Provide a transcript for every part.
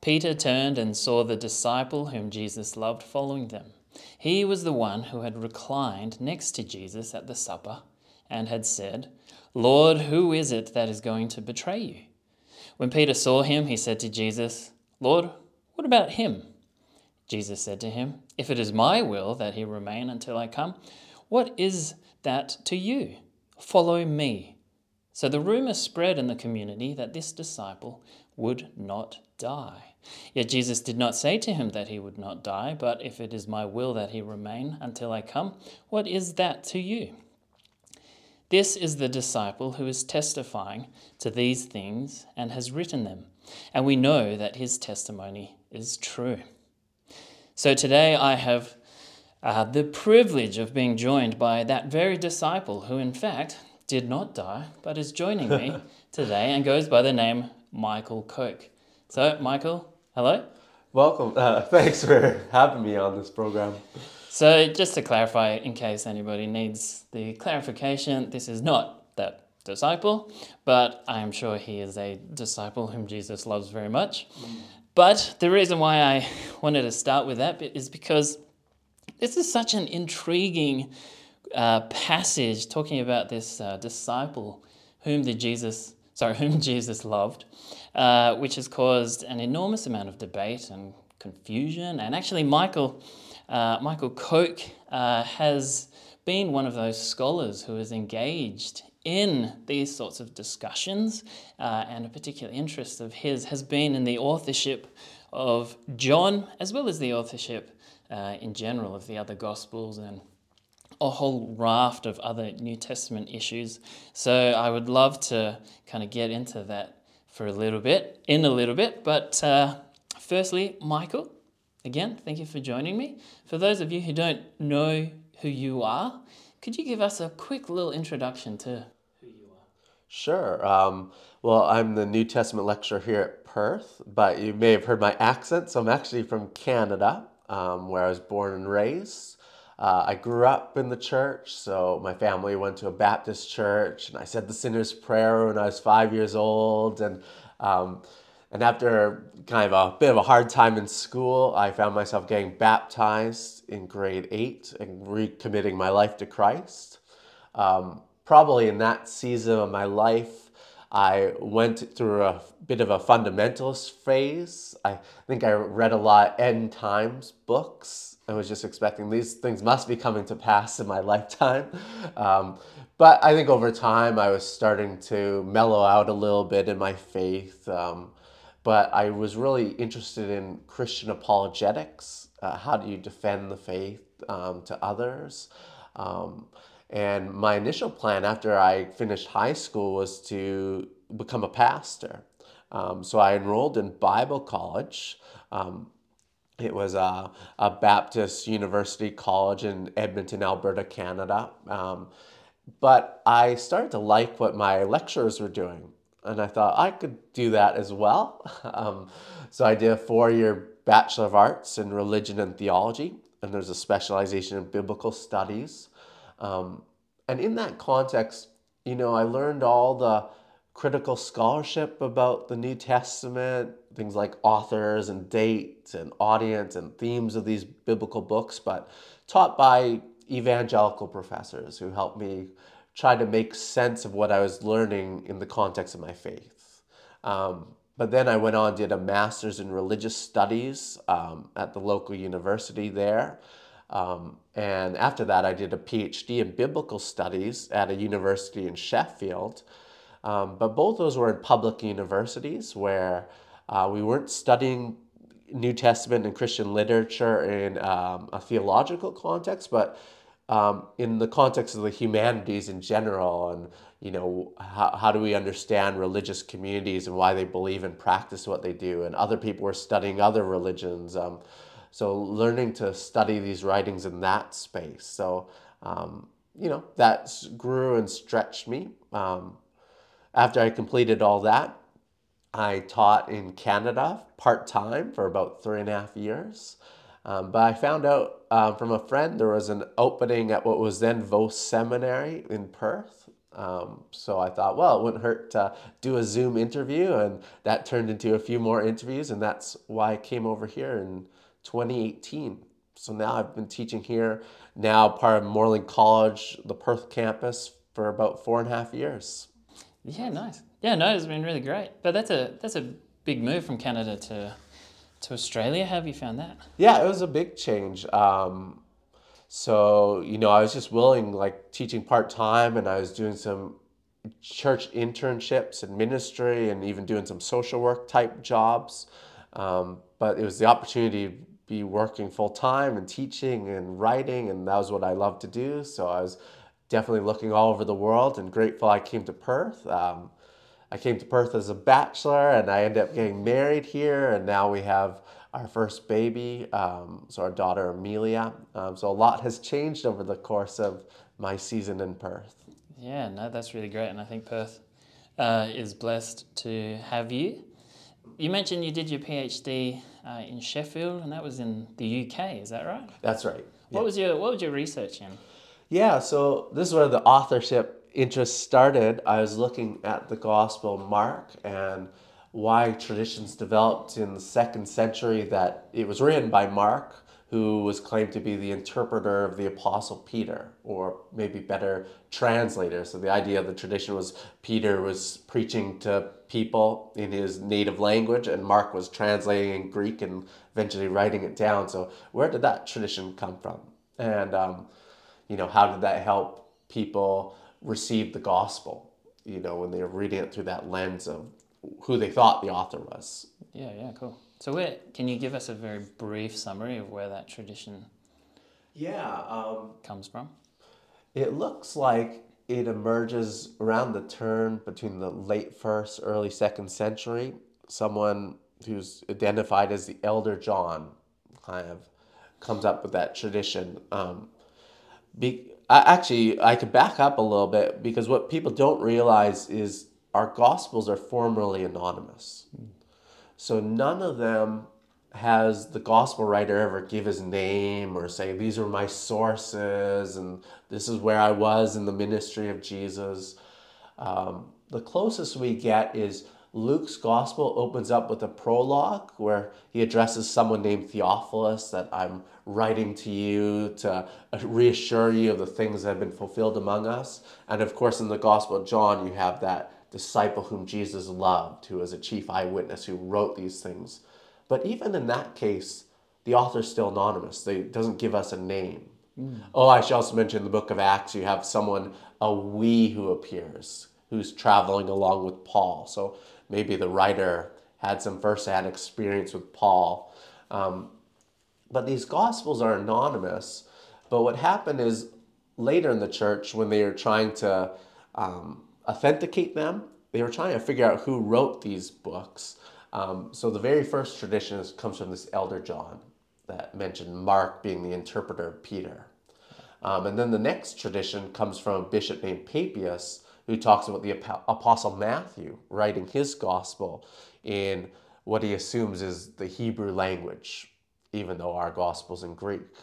Peter turned and saw the disciple whom Jesus loved following them. He was the one who had reclined next to Jesus at the supper and had said, Lord, who is it that is going to betray you? When Peter saw him, he said to Jesus, Lord, what about him? Jesus said to him, If it is my will that he remain until I come, what is that to you? Follow me. So the rumor spread in the community that this disciple would not die. Yet Jesus did not say to him that he would not die, but if it is my will that he remain until I come, what is that to you? This is the disciple who is testifying to these things and has written them, and we know that his testimony is true. So today I have uh, the privilege of being joined by that very disciple who, in fact, did not die, but is joining me today and goes by the name Michael Kok. So, Michael, hello. Welcome. Uh, thanks for having me on this program. So, just to clarify, in case anybody needs the clarification, this is not that disciple, but I am sure he is a disciple whom Jesus loves very much. But the reason why I wanted to start with that is because this is such an intriguing uh, passage talking about this uh, disciple whom did Jesus sorry whom Jesus loved, uh, which has caused an enormous amount of debate and confusion. And actually, Michael uh, Michael Kok uh, has been one of those scholars who is engaged in these sorts of discussions, uh, and a particular interest of his has been in the authorship of John, as well as the authorship uh, in general of the other Gospels and a whole raft of other New Testament issues. So I would love to kind of get into that for a little bit, in a little bit. But uh, firstly, Michael, Again, thank you for joining me. For those of you who don't know who you are, could you give us a quick little introduction to who you are? Sure. Um, well, I'm the New Testament lecturer here at Perth, but you may have heard my accent. So I'm actually from Canada, um, where I was born and raised. Uh, I grew up in the church, so my family went to a Baptist church, and I said the sinner's prayer when I was five years old, and um, and after kind of a bit of a hard time in school, I found myself getting baptized in grade eight and recommitting my life to Christ. Um, probably in that season of my life, I went through a bit of a fundamentalist phase. I think I read a lot end times books. I was just expecting these things must be coming to pass in my lifetime. Um, but I think over time I was starting to mellow out a little bit in my faith. Um, but I was really interested in Christian apologetics. Uh, how do you defend the faith um, to others? And my initial plan after I finished high school was to become a pastor. Um, so I enrolled in Bible college. Um, it was a, a, Baptist University college in Edmonton, Alberta, Canada. Um, but I started to like what my lecturers were doing and I thought I could do that as well. Um, so I did a four-year Bachelor of Arts in Religion and Theology, and there's a specialization in Biblical Studies. Um, and in that context, you know, I learned all the critical scholarship about the New Testament, things like authors and dates and audience and themes of these biblical books, but taught by evangelical professors who helped me try to make sense of what I was learning in the context of my faith. Um, but then I went on did a master's in religious studies um, at the local university there. Um, and after that, I did a PhD in biblical studies at a university in Sheffield. Um, but both those were in public universities where uh, we weren't studying New Testament and Christian literature in um, a theological context, but um, in the context of the humanities in general and you know how, how do we understand religious communities and why they believe and practice what they do and other people were studying other religions um, so learning to study these writings in that space. So um, you know that grew and stretched me. Um, after i completed all that i taught in canada part-time for about three and a half years. Um, but I found out um, from a friend there was an opening at what was then Vose Seminary in Perth. Um, so I thought, well, it wouldn't hurt to do a Zoom interview, and that turned into a few more interviews, and that's why I came over here in 2018. So now I've been teaching here, now part of Morling College, the Perth campus, for about four and a half years. Yeah, nice. Yeah, no, it's been really great. But that's a that's a big move from Canada to to Australia. How have you found that? Yeah, it was a big change. Um, so you know, I was just willing, like teaching part time, and I was doing some church internships and ministry, and even doing some social work type jobs. Um, but it was the opportunity be working full time and teaching and writing, and that was what I loved to do. So I was definitely looking all over the world, and grateful I came to Perth. Um, I came to Perth as a bachelor and I ended up getting married here, and now we have our first baby, um, so our daughter Amelia. Um, so a lot has changed over the course of my season in Perth. Yeah, no, that's really great, and I think Perth uh, is blessed to have you. You mentioned you did your PhD uh, in Sheffield, and that was in the UK. Is that right? That's right. What was your What was your research in? Yeah, so this is where the authorship interest started, I was looking at the Gospel Mark and why traditions developed in the second century that it was written by Mark, who was claimed to be the interpreter of the Apostle Peter, or maybe better, translator. So the idea of the tradition was Peter was preaching to people in his native language, and Mark was translating in Greek and eventually writing it down. So where did that tradition come from? And, um, you know, how did that help people receive the gospel, you know, when they were reading it through that lens of who they thought the author was. Yeah, yeah, cool. So, where can you give us a very brief summary of where that tradition yeah um, comes from? It looks like it emerges around the turn between the late first, early second century. Someone who's identified as the Elder John kind of comes up with that tradition. Um, be, I, actually, I could back up a little bit because what people don't realize is our gospels are formally anonymous. So none of them has the gospel writer ever give his name or say these are my sources and this is where I was in the ministry of Jesus. Um, the closest we get is Luke's gospel opens up with a prologue where he addresses someone named Theophilus that I'm writing to you to reassure you of the things that have been fulfilled among us. And of course, in the Gospel of John, you have that disciple whom Jesus loved, who was a chief eyewitness who wrote these things. But even in that case, the author's still anonymous. They doesn't give us a name. Mm. Oh, I should also mention in the book of Acts, you have someone, a we who appears, who's traveling along with Paul. So maybe the writer had some first-hand experience with Paul. Um, but these gospels are anonymous. But what happened is later in the church, when they were trying to um, authenticate them, they were trying to figure out who wrote these books. Um, so the very first tradition comes from this elder John that mentioned Mark being the interpreter of Peter. Um, and then the next tradition comes from a bishop named Papias, who talks about the Apostle Matthew writing his gospel in what he assumes is the Hebrew language, even though our gospel's in Greek.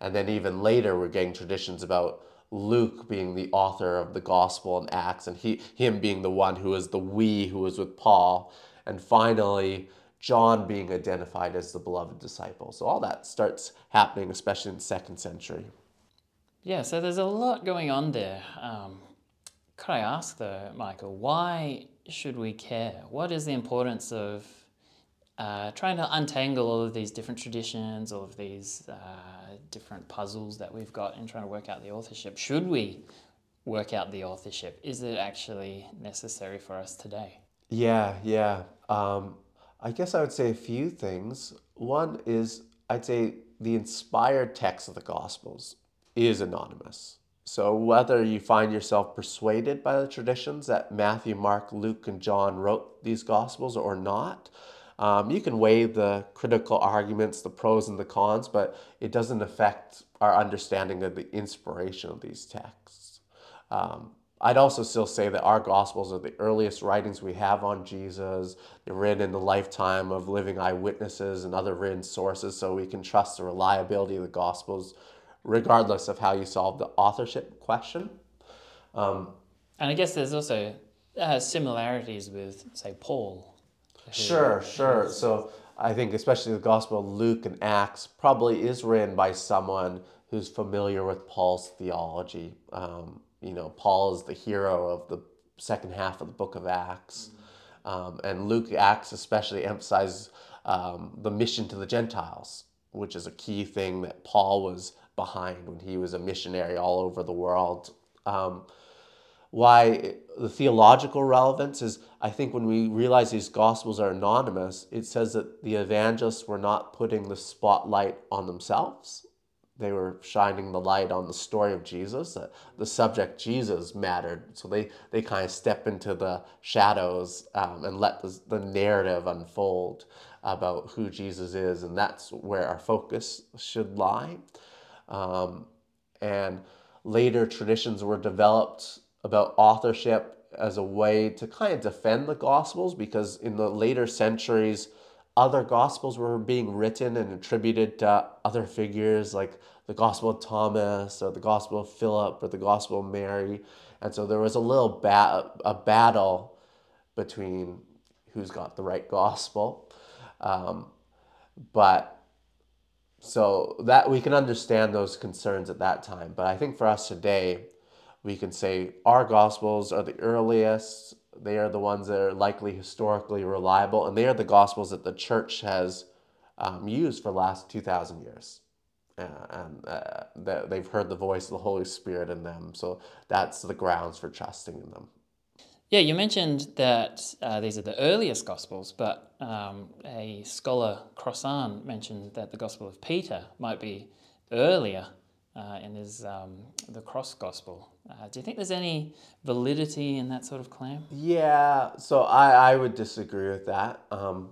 And then even later, we're getting traditions about Luke being the author of the gospel and Acts, and he, him being the one who is the we who was with Paul. And finally, John being identified as the beloved disciple. So all that starts happening, especially in the second century. Yeah, so there's a lot going on there. Um, could I ask though, Michael, why should we care? What is the importance of uh, trying to untangle all of these different traditions, all of these uh, different puzzles that we've got in trying to work out the authorship? Should we work out the authorship? Is it actually necessary for us today? Yeah, yeah. Um, I guess I would say a few things. One is I'd say the inspired text of the Gospels is anonymous. So, whether you find yourself persuaded by the traditions that Matthew, Mark, Luke, and John wrote these Gospels or not, um, you can weigh the critical arguments, the pros and the cons, but it doesn't affect our understanding of the inspiration of these texts. Um, I'd also still say that our Gospels are the earliest writings we have on Jesus. They're written in the lifetime of living eyewitnesses and other written sources, so we can trust the reliability of the Gospels regardless of how you solve the authorship question. Um, And I guess there's also uh, similarities with, say, Paul. Sure, sure. So I think especially the Gospel of Luke and Acts probably is written by someone who's familiar with Paul's theology. Um, you know, Paul is the hero of the second half of the book of Acts. Um, and Luke Acts especially emphasizes um, the mission to the Gentiles, which is a key thing that Paul was behind when he was a missionary all over the world. Um, why the theological relevance is I think when we realize these gospels are anonymous, it says that the evangelists were not putting the spotlight on themselves. They were shining the light on the story of Jesus, that the subject Jesus mattered. So they, they kind of step into the shadows um, and let the, the narrative unfold about who Jesus is. And that's where our focus should lie. Um, and later traditions were developed about authorship as a way to kind of defend the gospels because in the later centuries other gospels were being written and attributed to other figures like the gospel of thomas or the gospel of philip or the gospel of mary. And so there was a little ba- a battle between who's got the right gospel. Um, but so that we can understand those concerns at that time. But i think for us today we can say our gospels are the earliest. They are the ones that are likely historically reliable and they are the gospels that the church has um, used for the last 2000 years. Uh, and uh, that they've heard the voice of the holy spirit in them. So that's the grounds for trusting in them. Yeah, you mentioned that uh, these are the earliest Gospels, but um, a scholar, Crossan, mentioned that the Gospel of Peter might be earlier uh, in his um, the Cross Gospel. Uh, do you think there's any validity in that sort of claim? Yeah, so I, I would disagree with that. Um,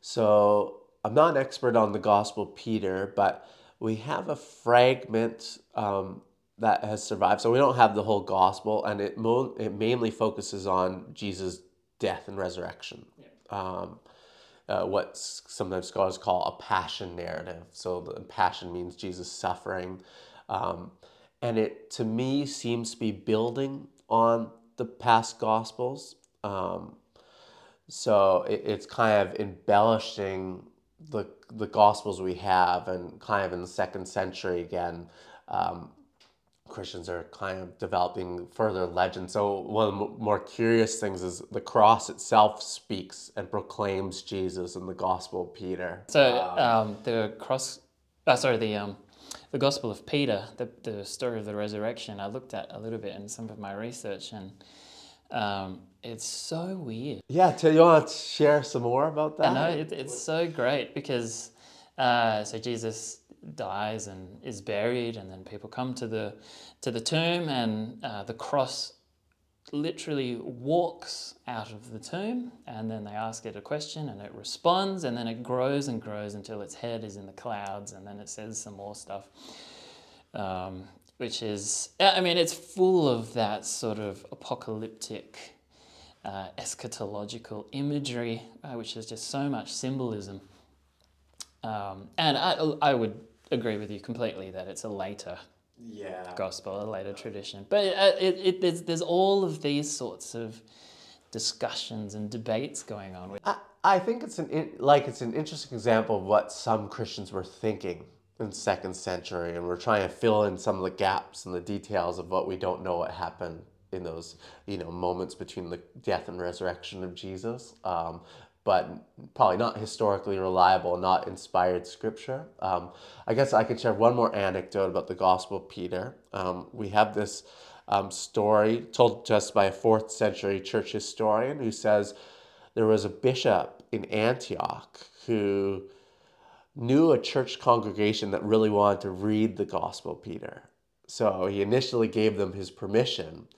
so I'm not an expert on the Gospel of Peter, but we have a fragment um, that has survived. So we don't have the whole Gospel, and it, mo- it mainly focuses on Jesus' death and resurrection. Um, uh, what sometimes scholars call a passion narrative. So the passion means Jesus suffering. Um, and it, to me, seems to be building on the past Gospels. Um, so it, it's kind of embellishing the, the Gospels we have, and kind of in the second century again. Um, Christians are kind of developing further legends. So one of the more curious things is the cross itself speaks and proclaims Jesus in the Gospel of Peter. So um, the cross, uh, sorry, the um, the Gospel of Peter, the the story of the resurrection. I looked at a little bit in some of my research, and um, it's so weird. Yeah, Till, you want to share some more about that? I know it, it's so great because uh, so Jesus dies and is buried, and then people come to the to the tomb, and uh, the cross literally walks out of the tomb, and then they ask it a question, and it responds, and then it grows and grows until its head is in the clouds, and then it says some more stuff. Um, which is, I mean, it's full of that sort of apocalyptic uh, eschatological imagery, uh, which is just so much symbolism. Um, and I, I would agree with you completely that it's a later Yeah. gospel, a later tradition. But it, it, it, there's, there's all of these sorts of discussions and debates going on. With, I, I think it's an in, like it's an interesting example of what some Christians were thinking in second century, and we're trying to fill in some of the gaps and the details of what we don't know what happened in those you know moments between the death and resurrection of Jesus. Um, but probably not historically reliable, not inspired scripture. Um, I guess I could share one more anecdote about the Gospel of Peter. Um, we have this um, story told to us by a fourth century church historian who says there was a bishop in Antioch who knew a church congregation that really wanted to read the Gospel of Peter. So he initially gave them his permission,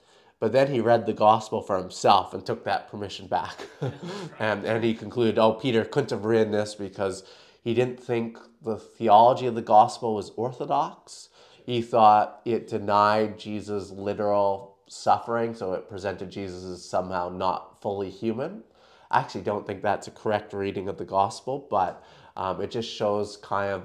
but then he read the Gospel for himself and took that permission back. and, and he concluded, oh, Peter couldn't have written this because he didn't think the theology of the Gospel was orthodox. He thought it denied Jesus' literal suffering, so it presented Jesus as somehow not fully human. I actually don't think that's a correct reading of the gospel, but um, it just shows kind of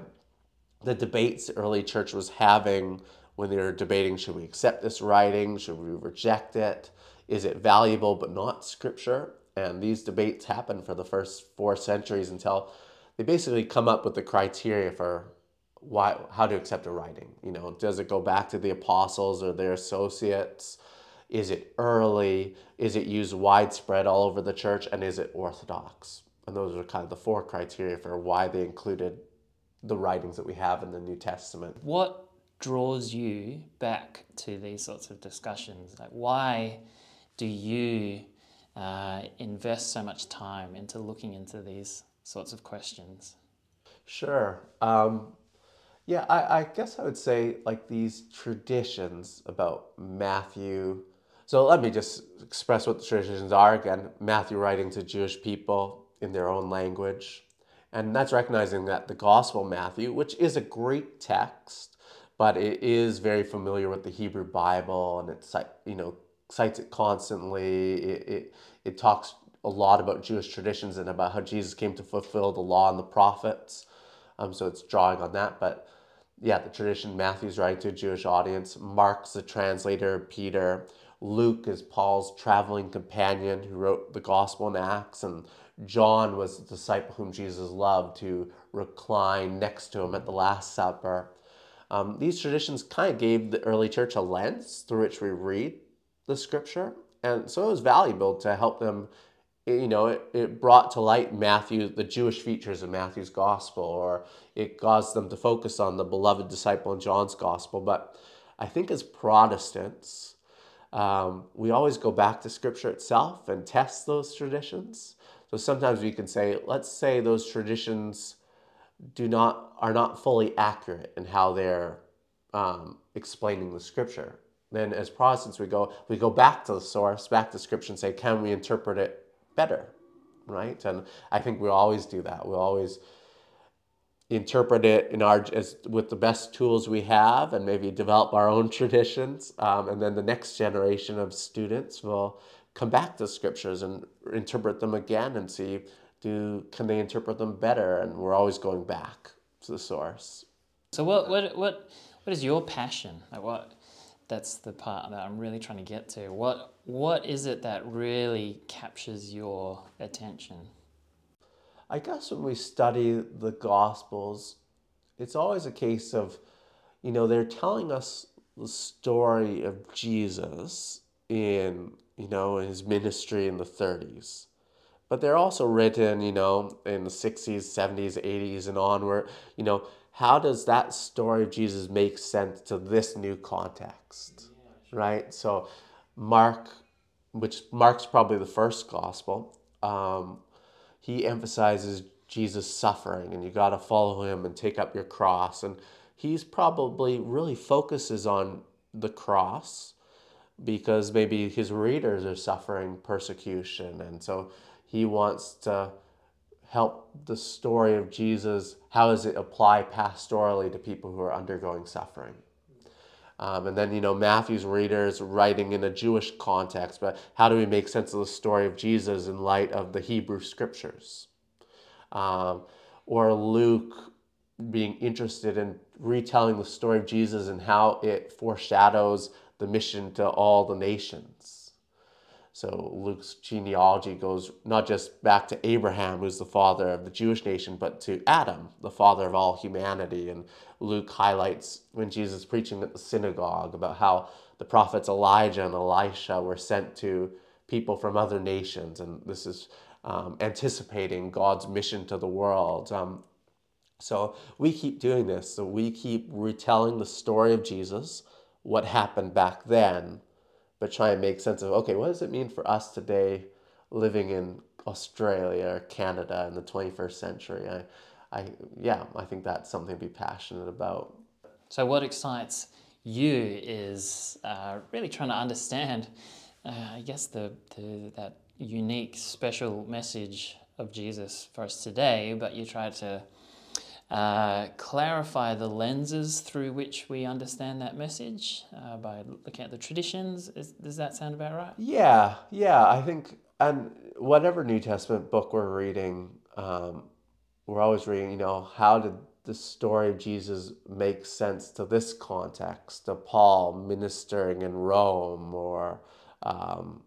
the debates the early church was having when they were debating should we accept this writing, should we reject it, is it valuable but not scripture? And these debates happen for the first four centuries until they basically come up with the criteria for why how to accept a writing. You know, does it go back to the apostles or their associates? Is it early? Is it used widespread all over the church? And is it orthodox? And those are kind of the four criteria for why they included the writings that we have in the New Testament. What draws you back to these sorts of discussions? Like, why do you uh, invest so much time into looking into these sorts of questions? Sure. Um, yeah, I, I guess I would say like these traditions about Matthew. So let me just express what the traditions are again. Matthew writing to Jewish people in their own language. And that's recognizing that the Gospel Matthew, which is a Greek text, but it is very familiar with the Hebrew Bible and it's you know cites it constantly. It, it, it talks a lot about Jewish traditions and about how Jesus came to fulfill the law and the prophets. Um, so it's drawing on that. But yeah, the tradition Matthew's writing to a Jewish audience. Mark's the translator, Peter. Luke is Paul's traveling companion who wrote the Gospel and Acts. And John was the disciple whom Jesus loved to recline next to him at the Last Supper. Um, these traditions kind of gave the early church a lens through which we read the scripture. And so it was valuable to help them, you know, it, it brought to light Matthew, the Jewish features of Matthew's gospel, or it caused them to focus on the beloved disciple in John's gospel. But I think as Protestants, um, we always go back to scripture itself and test those traditions. So sometimes we can say, let's say those traditions do not are not fully accurate in how they're um, explaining the scripture then as Protestants we go we go back to the source, back to scripture and say, can we interpret it better? Right? And I think we always do that. we always interpret it in our as with the best tools we have and maybe develop our own traditions um, and then the next generation of students will come back to scriptures and interpret them again and see do can they interpret them better and we're always going back to the source so what what what what is your passion like what that's the part that I'm really trying to get to. What what is it that really captures your attention? I guess when we study the gospels, it's always a case of, you know, they're telling us the story of Jesus in, you know, his ministry in the 30s. But they're also written, you know, in the 60s, 70s, 80s and onward, you know, how does that story of Jesus make sense to this new context? Right? So, Mark, which Mark's probably the first gospel, um, he emphasizes Jesus' suffering and you got to follow him and take up your cross. And he's probably really focuses on the cross because maybe his readers are suffering persecution. And so he wants to help the story of Jesus, how does it apply pastorally to people who are undergoing suffering? Um, and then, you know, Matthew's readers writing in a Jewish context, but how do we make sense of the story of Jesus in light of the Hebrew scriptures? Um, or Luke being interested in retelling the story of Jesus and how it foreshadows the mission to all the nations. So Luke's genealogy goes not just back to Abraham, who's the father of the Jewish nation, but to Adam, the father of all humanity. And Luke highlights when Jesus is preaching at the synagogue about how the prophets Elijah and Elisha were sent to people from other nations. And this is um, anticipating God's mission to the world. Um, so we keep doing this. So we keep retelling the story of Jesus, what happened back then but try and make sense of okay, what does it mean for us today living in Australia or Canada in the 21st century? I, I yeah, I think that's something to be passionate about. So, what excites you is uh, really trying to understand, uh, I guess, the, the that unique, special message of Jesus for us today, but you try to uh, clarify the lenses through which we understand that message uh, by looking at the traditions. Is, does that sound about right? Yeah, yeah. I think, and whatever New Testament book we're reading, um, we're always reading, you know, how did the story of Jesus make sense to this context, to Paul ministering in Rome or, um,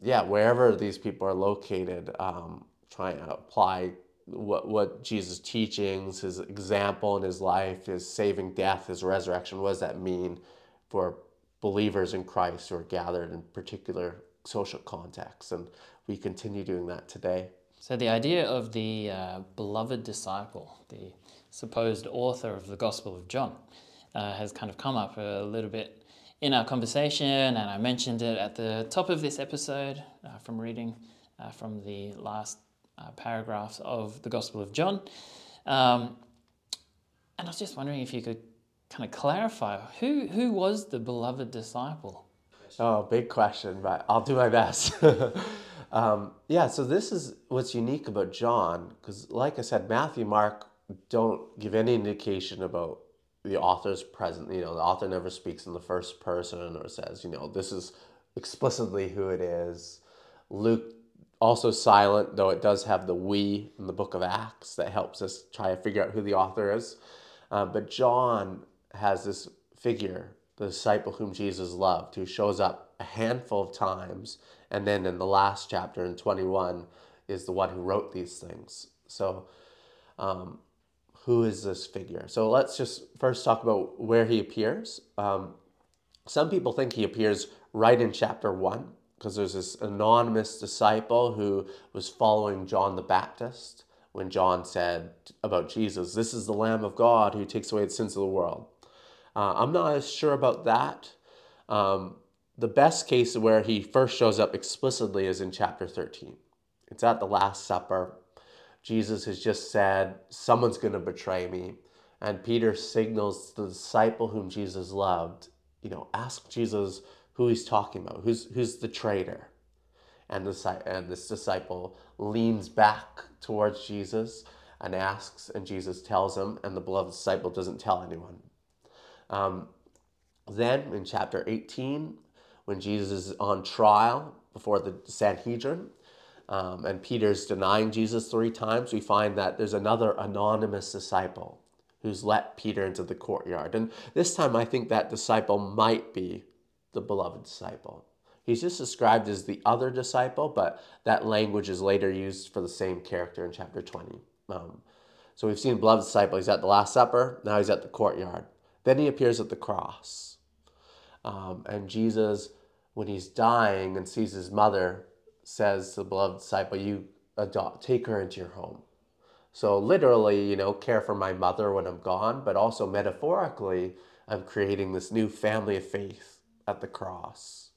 yeah, wherever these people are located, um, trying to apply what what Jesus' teachings, his example in his life, his saving death, his resurrection, what does that mean for believers in Christ who are gathered in particular social contexts? And we continue doing that today. So the idea of the uh, beloved disciple, the supposed author of the Gospel of John, uh, has kind of come up a little bit in our conversation, and I mentioned it at the top of this episode uh, from reading uh, from the last uh, paragraphs of the Gospel of John. Um, and I was just wondering if you could kind of clarify who, who was the beloved disciple? Oh, big question, but I'll do my best. um, yeah, so this is what's unique about John, because like I said, Matthew, Mark don't give any indication about the author's present. You know, the author never speaks in the first person or says, you know, this is explicitly who it is. Luke also silent, though it does have the we in the book of Acts that helps us try to figure out who the author is. Uh, but John has this figure, the disciple whom Jesus loved, who shows up a handful of times. And then in the last chapter, in 21, is the one who wrote these things. So, um, who is this figure? So, let's just first talk about where he appears. Um, some people think he appears right in chapter 1 because there's this anonymous disciple who was following John the Baptist when John said about Jesus, This is the Lamb of God who takes away the sins of the world. Uh, I'm not as sure about that. Um, the best case where he first shows up explicitly is in chapter 13. It's at the Last Supper. Jesus has just said, Someone's going to betray me. And Peter signals the disciple whom Jesus loved, you know, ask Jesus who he's talking about, who's, who's the traitor. And, the, and this disciple leans back towards Jesus and asks, and Jesus tells him, and the beloved disciple doesn't tell anyone. Um, then in chapter 18, when Jesus is on trial before the Sanhedrin, um, and Peter's denying Jesus three times, we find that there's another anonymous disciple who's let Peter into the courtyard. And this time, I think that disciple might be the beloved disciple. He's just described as the other disciple, but that language is later used for the same character in chapter 20. Um, so we've seen beloved disciple. He's at the Last Supper. Now he's at the courtyard. Then he appears at the cross. Um, and Jesus, when he's dying and sees his mother, says to the beloved disciple, You adopt, take her into your home. So, literally, you know, care for my mother when I'm gone, but also metaphorically, I'm creating this new family of faith at the cross.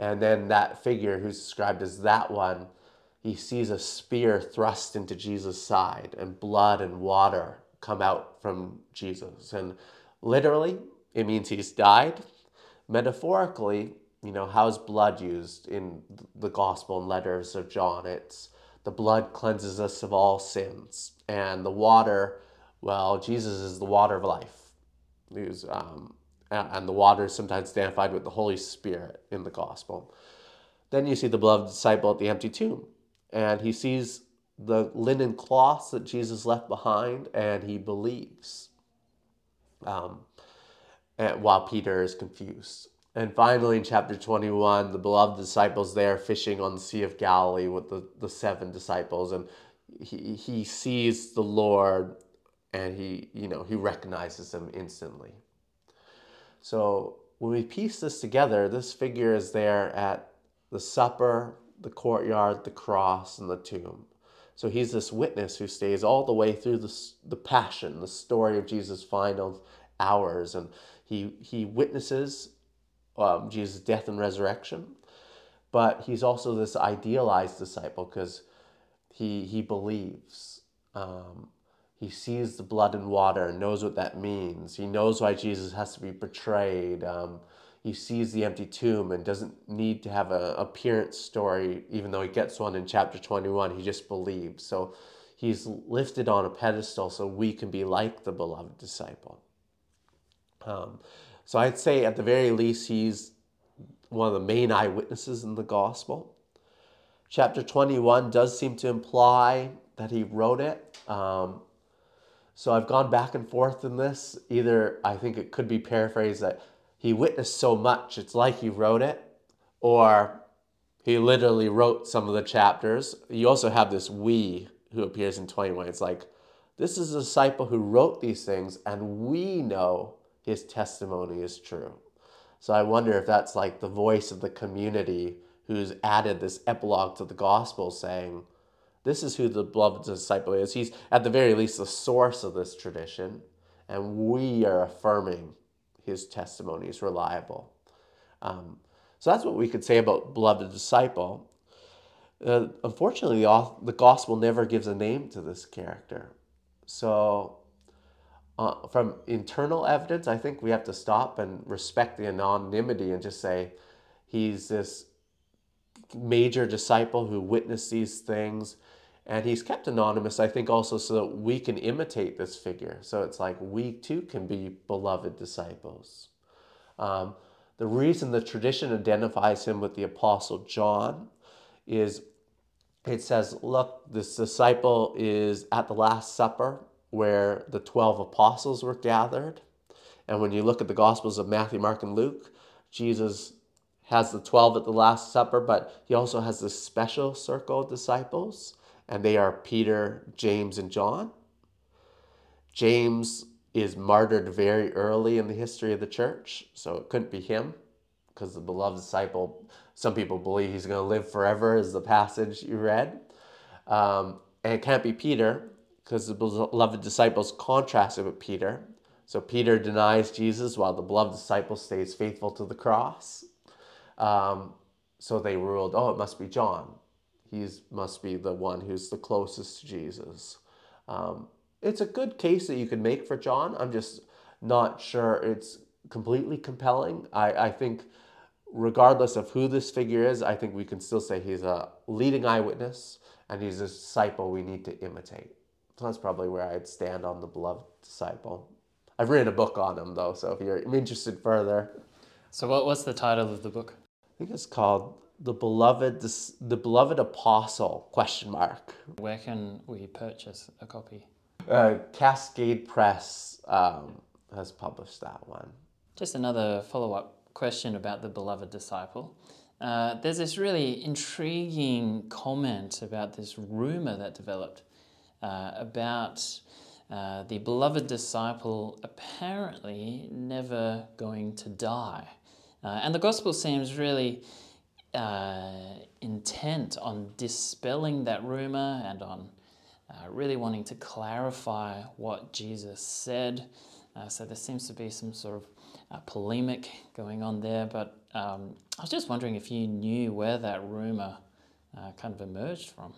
And then that figure who's described as that one, he sees a spear thrust into Jesus' side and blood and water come out from Jesus. And literally, it means he's died. Metaphorically, you know, how's blood used in the gospel and letters of John? It's the blood cleanses us of all sins. And the water, well, Jesus is the water of life. He's um, and the water is sometimes identified with the Holy Spirit in the gospel. Then you see the beloved disciple at the empty tomb, and he sees the linen cloths that Jesus left behind, and he believes. Um, and while Peter is confused. And finally, in chapter 21, the beloved disciples there fishing on the Sea of Galilee with the, the seven disciples, and he, he sees the Lord and he, you know, he recognizes him instantly. So when we piece this together, this figure is there at the supper, the courtyard, the cross, and the tomb. So he's this witness who stays all the way through the, the passion, the story of Jesus' final hours. And he, he witnesses um, Jesus' death and resurrection. But he's also this idealized disciple because he, he believes. Um, he sees the blood and water and knows what that means. He knows why Jesus has to be betrayed. Um, he sees the empty tomb and doesn't need to have an appearance story, even though he gets one in chapter 21. He just believes. So he's lifted on a pedestal so we can be like the beloved disciple. Um, so I'd say, at the very least, he's one of the main eyewitnesses in the gospel. Chapter 21 does seem to imply that he wrote it. Um, so I've gone back and forth in this. Either I think it could be paraphrased that he witnessed so much, it's like he wrote it, or he literally wrote some of the chapters. You also have this we who appears in 21. It's like, this is a disciple who wrote these things, and we know his testimony is true. So I wonder if that's like the voice of the community who's added this epilogue to the gospel saying, this is who the beloved disciple is. He's at the very least the source of this tradition, and we are affirming his testimony is reliable. Um, so that's what we could say about beloved disciple. Uh, unfortunately, the, gospel never gives a name to this character. So, uh, from internal evidence, I think we have to stop and respect the anonymity and just say he's this major disciple who witnessed these things. And he's kept anonymous, I think, also so that we can imitate this figure. So it's like we too can be beloved disciples. Um, the reason the tradition identifies him with the Apostle John is it says, look, this disciple is at the Last Supper where the 12 apostles were gathered. And when you look at the Gospels of Matthew, Mark, and Luke, Jesus has the 12 at the Last Supper, but he also has this special circle of disciples, and they are Peter, James, and John. James is martyred very early in the history of the church, so it couldn't be him because the beloved disciple, some people believe he's going to live forever, is the passage you read. Um, and it can't be Peter because the beloved disciples contrasted with Peter. So Peter denies Jesus while the beloved disciple stays faithful to the cross. Um, so they ruled, oh, it must be John. He must be the one who's the closest to Jesus. Um, it's a good case that you can make for John. I'm just not sure it's completely compelling. I, I think regardless of who this figure is, I think we can still say he's a leading eyewitness and he's a disciple we need to imitate. So that's probably where I'd stand on the beloved disciple. I've written a book on him though, so if you're interested further. So what, what's the title of the book? I think it's called the beloved the beloved apostle question mark where can we purchase a copy uh, cascade press um, has published that one just another follow-up question about the beloved disciple. Uh, there's this really intriguing comment about this rumor that developed uh, about uh, the beloved disciple apparently never going to die. Uh, and the gospel seems really uh, intent on dispelling that rumor and on uh, really wanting to clarify what Jesus said. so there seems to be some sort of uh, polemic going on there. But um, I was just wondering if you knew where that rumor uh, kind of emerged from.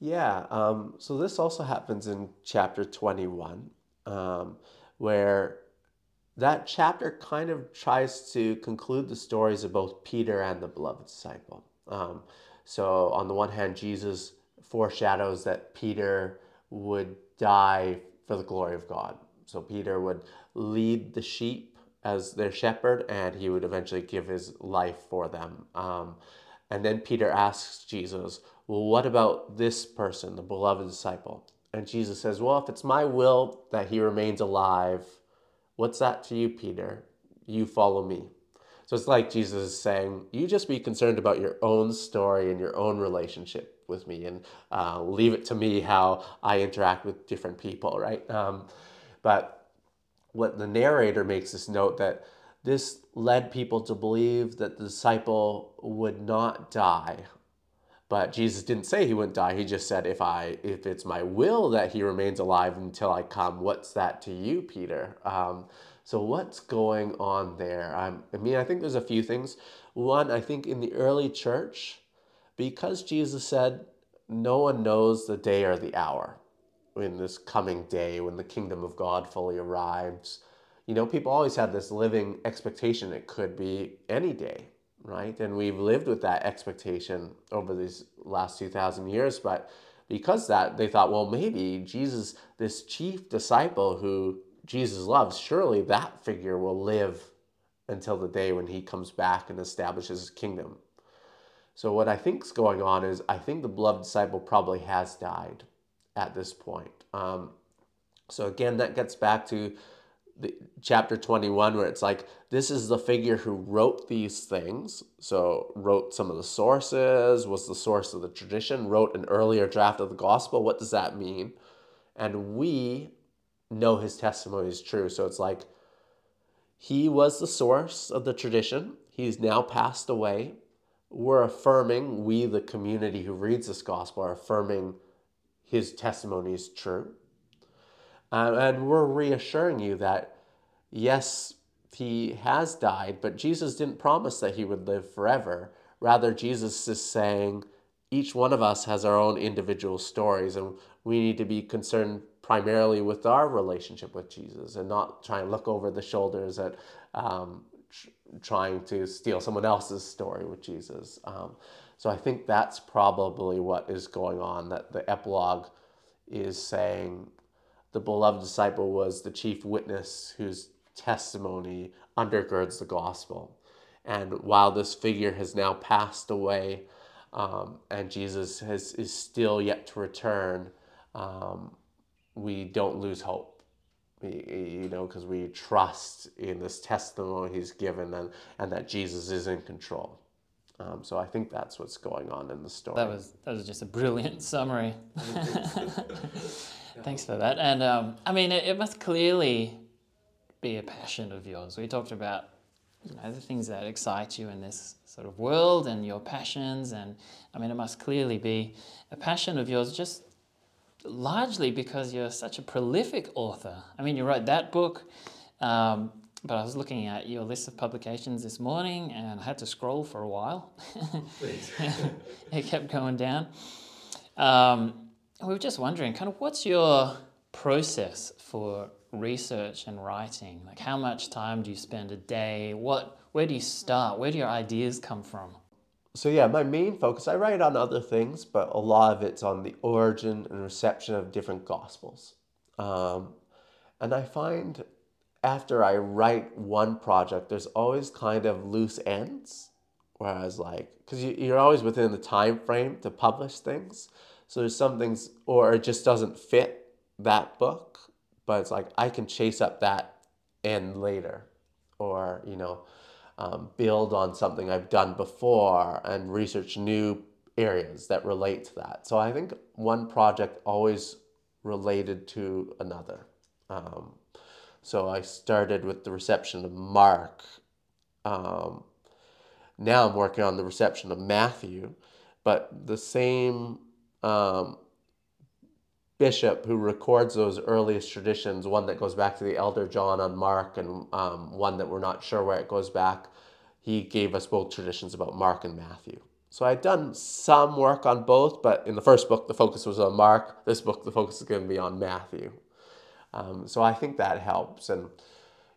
Yeah, um, so this also happens in chapter 21, um, where that chapter kind of tries to conclude the stories of both Peter and the beloved disciple. Um, so, on the one hand, Jesus foreshadows that Peter would die for the glory of God. So, Peter would lead the sheep as their shepherd, and he would eventually give his life for them. Um, and then Peter asks Jesus, Well, what about this person, the beloved disciple? And Jesus says, Well, if it's my will that he remains alive, what's that to you, Peter? You follow me. So it's like Jesus is saying, You just be concerned about your own story and your own relationship with me, and uh, leave it to me how I interact with different people, right? Um, but what the narrator makes this note that this led people to believe that the disciple would not die. But Jesus didn't say he wouldn't die. He just said, if I, if it's my will that he remains alive until I come, what's that to you, Peter? Um, so what's going on there? Um, I mean, I think there's a few things. One, I think in the early church, because Jesus said, no one knows the day or the hour in this coming day when the kingdom of God fully arrives. You know, people always had this living expectation it could be any day, right? And we've lived with that expectation over these last 2,000 years. But because that, they thought, well, maybe Jesus, this chief disciple who Jesus loves, surely that figure will live until the day when he comes back and establishes his kingdom. So, what I think is going on is I think the beloved disciple probably has died at this point. Um, so again, that gets back to the, chapter 21 where it's like this is the figure who wrote these things. So wrote some of the sources was the source of the tradition wrote an earlier draft of the gospel. What does that mean? And we know his testimony is true. So it's like he was the source of the tradition. He's now passed away. We're affirming we the community who reads this gospel are affirming his testimony is true uh, and we're reassuring you that, yes, he has died, but Jesus didn't promise that he would live forever. Rather, Jesus is saying each one of us has our own individual stories, and we need to be concerned primarily with our relationship with Jesus and not try and look over the shoulders at um, tr- trying to steal someone else's story with Jesus. Um, so I think that's probably what is going on, that the epilogue is saying the beloved disciple was the chief witness whose testimony undergirds the gospel. And while this figure has now passed away um, and Jesus has, is still yet to return, um, we don't lose hope. You know, because we trust in this testimony he's given and, and that Jesus is in control. Um, so I think that's what's going on in the story. That was that was just a brilliant summary. Thanks for that. And um, I mean, it, it, must clearly be a passion of yours. We talked about you know the things that excite you in this sort of world and your passions, and I mean, it must clearly be a passion of yours, just largely because you're such a prolific author. I mean, you wrote that book. Um, but I was looking at your list of publications this morning and I had to scroll for a while. it kept going down. Um, we were just wondering, kind of, what's your process for research and writing? Like, how much time do you spend a day? What, where do you start? Where do your ideas come from? So yeah, my main focus, I write on other things, but a lot of it's on the origin and reception of different gospels. Um, and I find after I write one project, there's always kind of loose ends. Whereas like, because you, you're always within the time frame to publish things. So there's some things, or it just doesn't fit that book, but it's like I can chase up that end later, or you know, um, build on something I've done before and research new areas that relate to that. So I think one project always related to another. Um, so I started with the reception of Mark. Um, now I'm working on the reception of Matthew, but the same um, bishop who records those earliest traditions, one that goes back to the elder John on Mark, and um, one that we're not sure where it goes back, he gave us both traditions about Mark and Matthew. So I'd done some work on both, but in the first book, the focus was on Mark. This book, the focus is going to be on Matthew. Um, so I think that helps. And,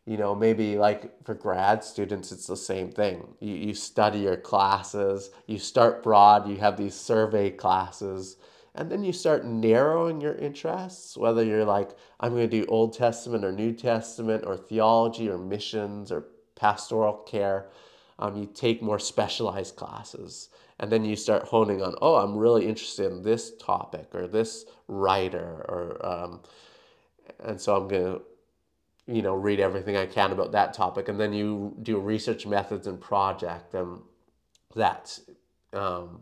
you know, maybe like for grad students, it's the same thing. You, you study your classes, you start broad, you have these survey classes, and then you start narrowing your interests, whether you're like, I'm going to do Old Testament or New Testament or theology or missions or pastoral care. Um, you take more specialized classes and then you start honing on oh i'm really interested in this topic or this writer or um, and so i'm going to you know read everything i can about that topic. And then you do research methods and project and that um,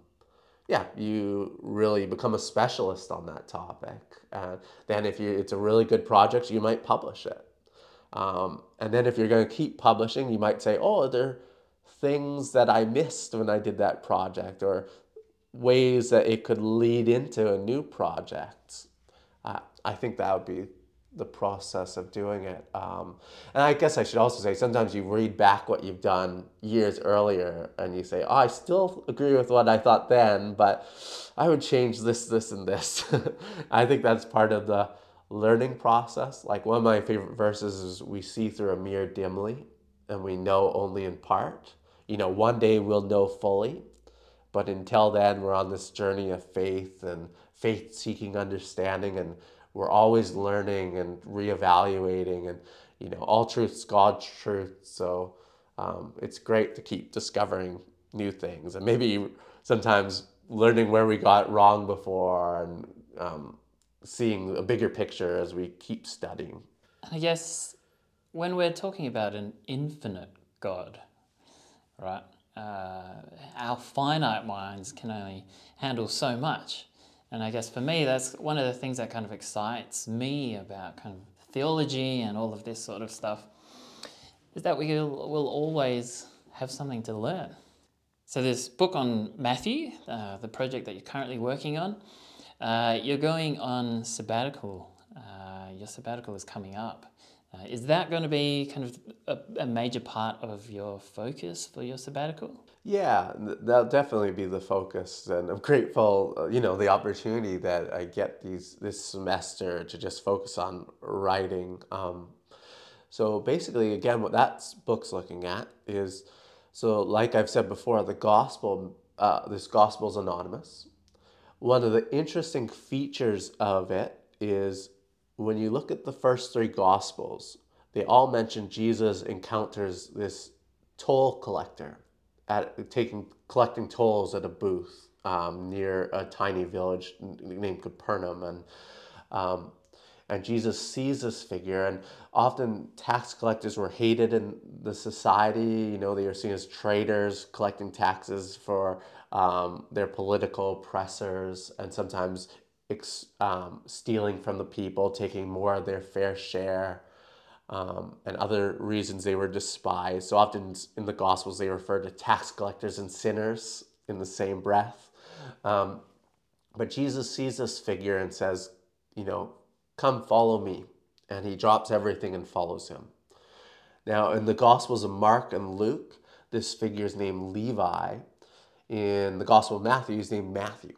yeah you really become a specialist on that topic. Uh, then if you it's a really good project you might publish it. Um, and then if you're going to keep publishing you might say oh are there things that i missed when i did that project or ways that it could lead into a new project? Uh, i think that would be the process of doing it. Um, and I guess I should also say sometimes you read back what you've done years earlier and you say, oh, I still agree with what I thought then, but I would change this, this, and this. I think that's part of the learning process. Like one of my favorite verses is, We see through a mirror dimly and we know only in part. You know, one day we'll know fully, but until then, we're on this journey of faith and faith seeking understanding and we're always learning and reevaluating and you know all truth's god's truth so um, it's great to keep discovering new things and maybe sometimes learning where we got wrong before and um, seeing a bigger picture as we keep studying i guess when we're talking about an infinite God, right? Uh, our finite minds can only handle so much. And I guess for me, that's one of the things that kind of excites me about kind of theology and all of this sort of stuff is that we will, always have something to learn. So, this book on Matthew, uh, the project that you're currently working on, uh, you're going on sabbatical. Uh, your sabbatical is coming up. Uh, is that going to be kind of a, a, major part of your focus for your sabbatical? Yeah, that'll definitely be the focus, and I'm grateful, uh, you know, the opportunity that I get these this semester to just focus on writing. Um, so basically, again, what that book's looking at is, so like I've said before, the gospel, uh, this gospel's anonymous. One of the interesting features of it is when you look at the first three gospels, they all mention Jesus encounters this toll collector at taking collecting tolls at a booth um, near a tiny village named Capernaum, and um, and Jesus sees this figure, and often tax collectors were hated in the society. You know, they were seen as traitors, collecting taxes for um, their political oppressors, and sometimes ex, um, stealing from the people, taking more of their fair share, um, and other reasons they were despised. So often in the Gospels, they refer to tax collectors and sinners in the same breath. Um, but Jesus sees this figure and says, you know, come follow me. And he drops everything and follows him. Now, in the Gospels of Mark and Luke, this figure is named Levi. In the Gospel of Matthew, he's named Matthew.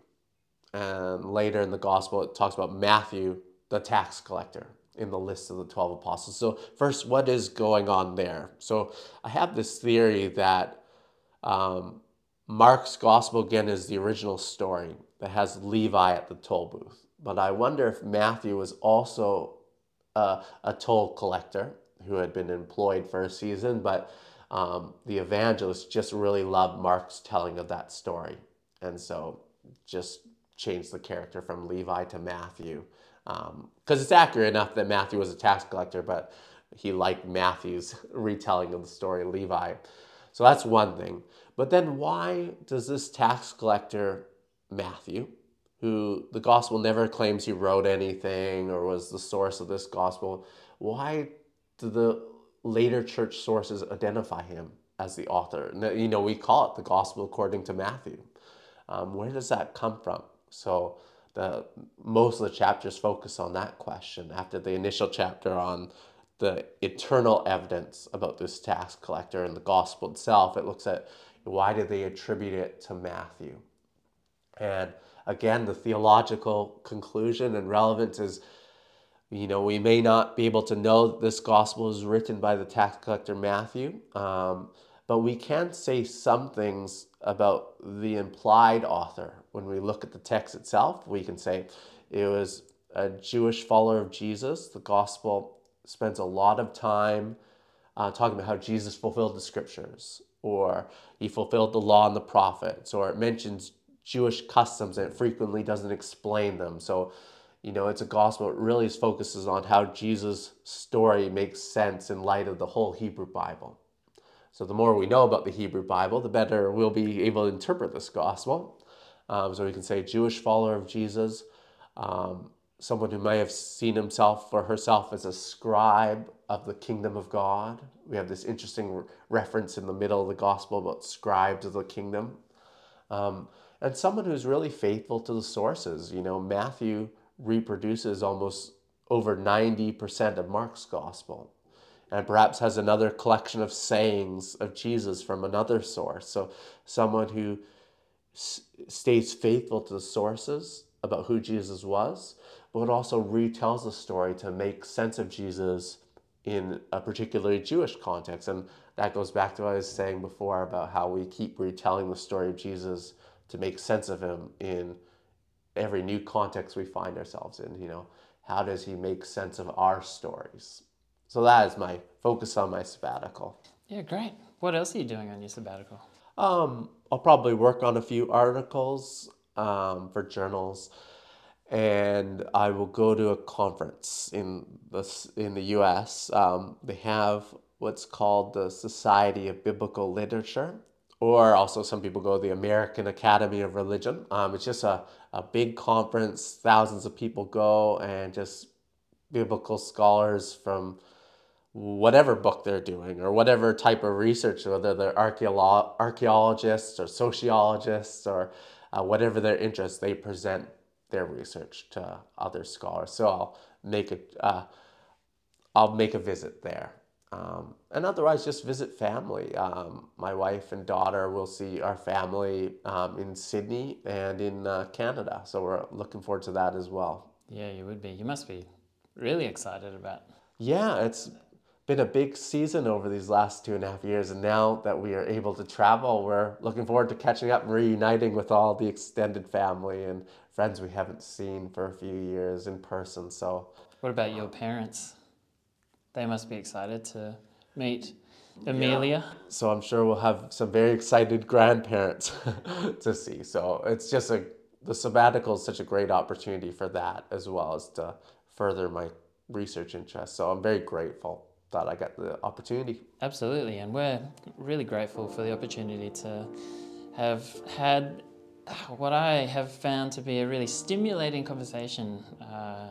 And later in the gospel, it talks about Matthew, the tax collector, in the list of the 12 apostles. So, first, what is going on there? So, I have this theory that um, Mark's gospel, again, is the original story that has Levi at the toll booth. But I wonder if Matthew was also uh, a toll collector who had been employed for a season, but um, the evangelist just really loved Mark's telling of that story. And so just changed the character from Levi to Matthew because um, it's accurate enough that Matthew was a tax collector, but he liked Matthew's retelling of the story Levi. So that's one thing. But then why does this tax collector, Matthew, who the gospel never claims he wrote anything or was the source of this gospel, why do the later church sources identify him as the author? You know, we call it the gospel according to Matthew. Um, where does that come from? So the most of the chapters focus on that question. After the initial chapter on the eternal evidence about this tax collector and the gospel itself, it looks at why did they attribute it to Matthew? And again, the theological conclusion and relevance is you know, we may not be able to know that this gospel is written by the tax collector Matthew, um, but we can say some things about the implied author. When we look at the text itself, we can say it was a Jewish follower of Jesus. The gospel spends a lot of time uh, talking about how Jesus fulfilled the scriptures, or he fulfilled the law and the prophets, or it mentions Jewish customs and it frequently doesn't explain them. So, you know, it's a gospel that really focuses on how Jesus' story makes sense in light of the whole Hebrew Bible. So the more we know about the Hebrew Bible, the better we'll be able to interpret this gospel. Um, so we can say Jewish follower of Jesus, um, someone who may have seen himself or herself as a scribe of the kingdom of God. We have this interesting re- reference in the middle of the gospel about scribes of the kingdom. Um, and someone who's really faithful to the sources. You know, Matthew reproduces almost over 90% of Mark's gospel and perhaps has another collection of sayings of Jesus from another source. So, someone who s- stays faithful to the sources about who Jesus was, but also retells the story to make sense of Jesus in a particularly Jewish context. And that goes back to what I was saying before about how we keep retelling the story of Jesus to make sense of him in every new context we find ourselves in. You know, how does he make sense of our stories? So that is my focus on my sabbatical. Yeah, great. What else are you doing on your sabbatical? Um, I'll probably work on a few articles um, for journals. and I will go to a conference in the in the U.S. Um, they have what's called the Society of Biblical Literature, or also some people go to the American Academy of Religion. Um, it's just a, a big conference, thousands of people go, and just biblical scholars from whatever book they're doing or whatever type of research, whether they're archeolo- archaeologists or sociologists or uh, whatever their interest, they present their research to other scholars. So I'll make a, uh, I'll make a visit there. Um, and otherwise, just visit family. Um, my wife and daughter will see our family um, in Sydney and in uh, Canada. So we're looking forward to that as well. Yeah, you would be. You must be really excited about. Yeah, it's been a big season over these last two and a half years, and now that we are able to travel, we're looking forward to catching up and reuniting with all the extended family and friends we haven't seen for a few years in person. So, what about your parents? They must be excited to meet Amelia. Yeah. So I'm sure we'll have some very excited grandparents to see. So it's just a the sabbatical is such a great opportunity for that as well as to further my research interests. So I'm very grateful that I got the opportunity. Absolutely, and we're really grateful for the opportunity to have had what I have found to be a really stimulating conversation. Uh,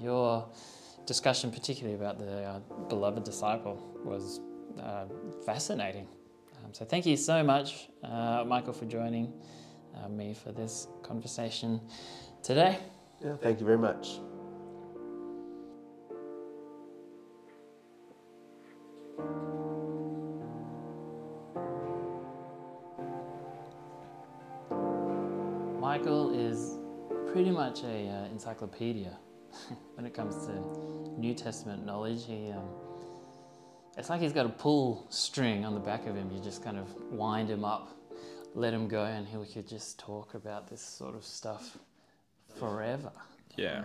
your discussion, particularly about the uh, beloved disciple, was uh, fascinating. Um, so, thank you so much, uh, Michael, for joining uh, me for this conversation today. Yeah, thank you very much. Michael is pretty much a uh, encyclopedia when it comes to New Testament knowledge. He, um, it's like he's got a pull string on the back of him. You just kind of wind him up, let him go, and he could just talk about this sort of stuff forever. Yeah,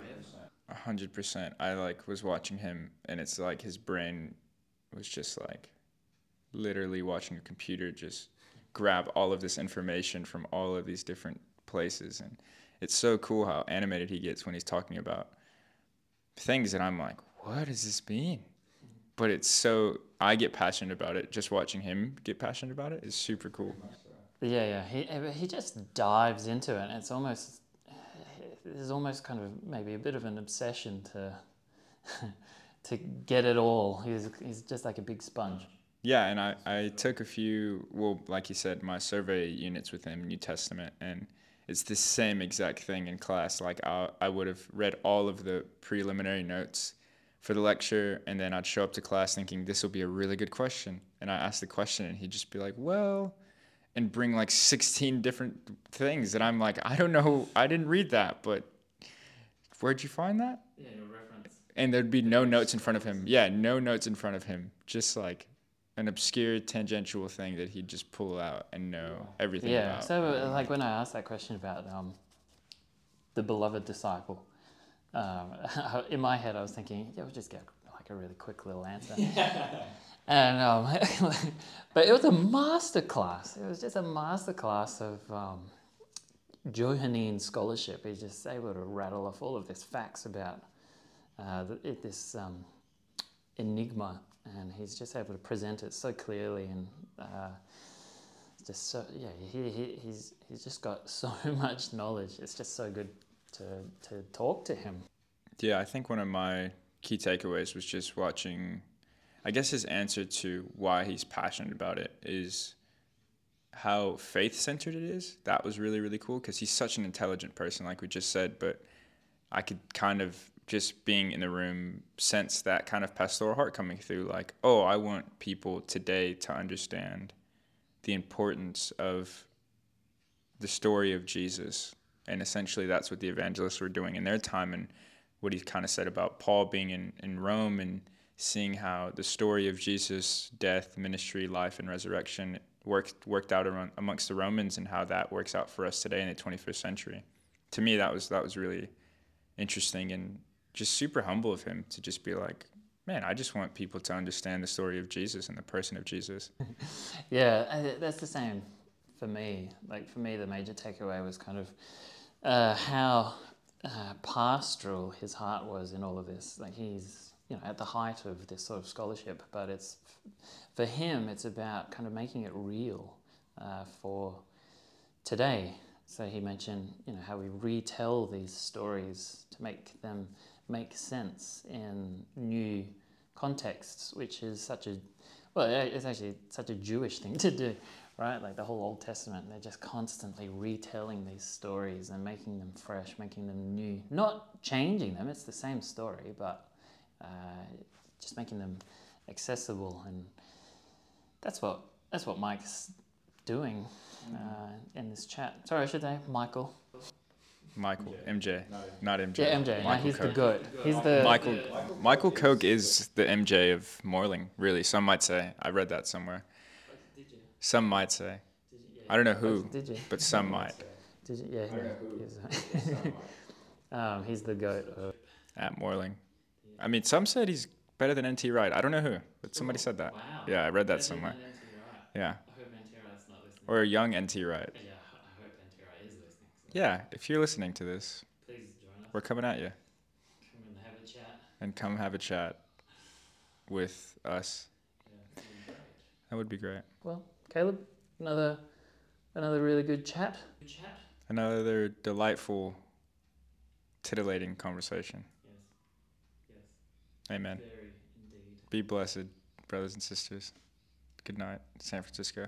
hundred percent. I like was watching him, and it's like his brain was just like literally watching a computer just grab all of this information from all of these different places and it's so cool how animated he gets when he's talking about things that I'm like, what does this mean? But it's so I get passionate about it. Just watching him get passionate about it is super cool. Yeah, yeah. He he just dives into it. It's almost there's almost kind of maybe a bit of an obsession to to get it all. He's he's just like a big sponge. Yeah, and I, I took a few well, like you said, my survey units with him, New Testament, and it's the same exact thing in class. Like I, I would have read all of the preliminary notes for the lecture, and then I'd show up to class thinking this will be a really good question, and I ask the question, and he'd just be like, "Well," and bring like 16 different things, and I'm like, "I don't know, I didn't read that, but where'd you find that?" Yeah, no reference. And there'd be no notes in front of him. Yeah, no notes in front of him. Just like an obscure tangential thing that he'd just pull out and know everything yeah. about. So, like when I asked that question about um, the beloved disciple, um, in my head I was thinking, yeah, we'll just get like a really quick little answer. and um, but it was a master class. It was just a master class of um, Johannine scholarship. He's just able to rattle off all of this facts about uh, this um, enigma and he's just able to present it so clearly and uh, just so yeah he, he, he's he's just got so much knowledge. It's just so good to to talk to him. Yeah i think one of my key takeaways was just watching i guess his answer to why he's passionate about it is how faith centered it is. That was really really cool because he's such an intelligent person like we just said but i could kind of just being in the room sense that kind of pastoral heart coming through like oh i want people today to understand the importance of the story of jesus. And essentially that's what the evangelists were doing in their time and what he kind of said about paul being in, in rome and seeing how the story of jesus death ministry life and resurrection worked worked out around, amongst the romans and how that works out for us today in the 21st century. To me that was that was really interesting and just super humble of him to just be like, man, I just want people to understand the story of Jesus and the person of Jesus. yeah, that's the same for me. Like for me, the major takeaway was kind of uh, how uh, pastoral his heart was in all of this. Like he's you know at the height of this sort of scholarship, but it's for him it's about kind of making it real uh, for today. So he mentioned you know how we retell these stories to make them make sense in new contexts, which is such a well, it's actually such a Jewish thing to do, right? Like the whole Old Testament, they're just constantly retelling these stories and making them fresh, making them new. Not changing them, it's the same story, but uh, just making them accessible. And that's what that's what Mike's doing uh, in this chat. Sorry, I should say Michael. Michael, MJ, not MJ. Yeah, MJ. No, Michael he's the Kok. goat. He's the Michael Michael Kok is the MJ of Morling, really. Some might say. I read that somewhere. Some might say. I don't know who, Did you? but some might. Did you? Yeah. He's, um, he's the goat. Of, At Morling. I mean, some said he's better than NT Wright. I don't know who, but somebody said that. Yeah, I read that somewhere. Yeah. I hope NT Wright's not listening. Or a young NT Wright. Yeah, I hope NT Wright is listening. So Yeah, if you're listening to this, please join us. we're coming at you. Come and have a chat. And come have a chat with us. Yeah, it'd be great. That would be great. Well, Caleb, another another really good chat. Good chat. Another delightful, titillating conversation. Yes. Yes. Amen. Very indeed. Be blessed, brothers and sisters. Good night, San Francisco.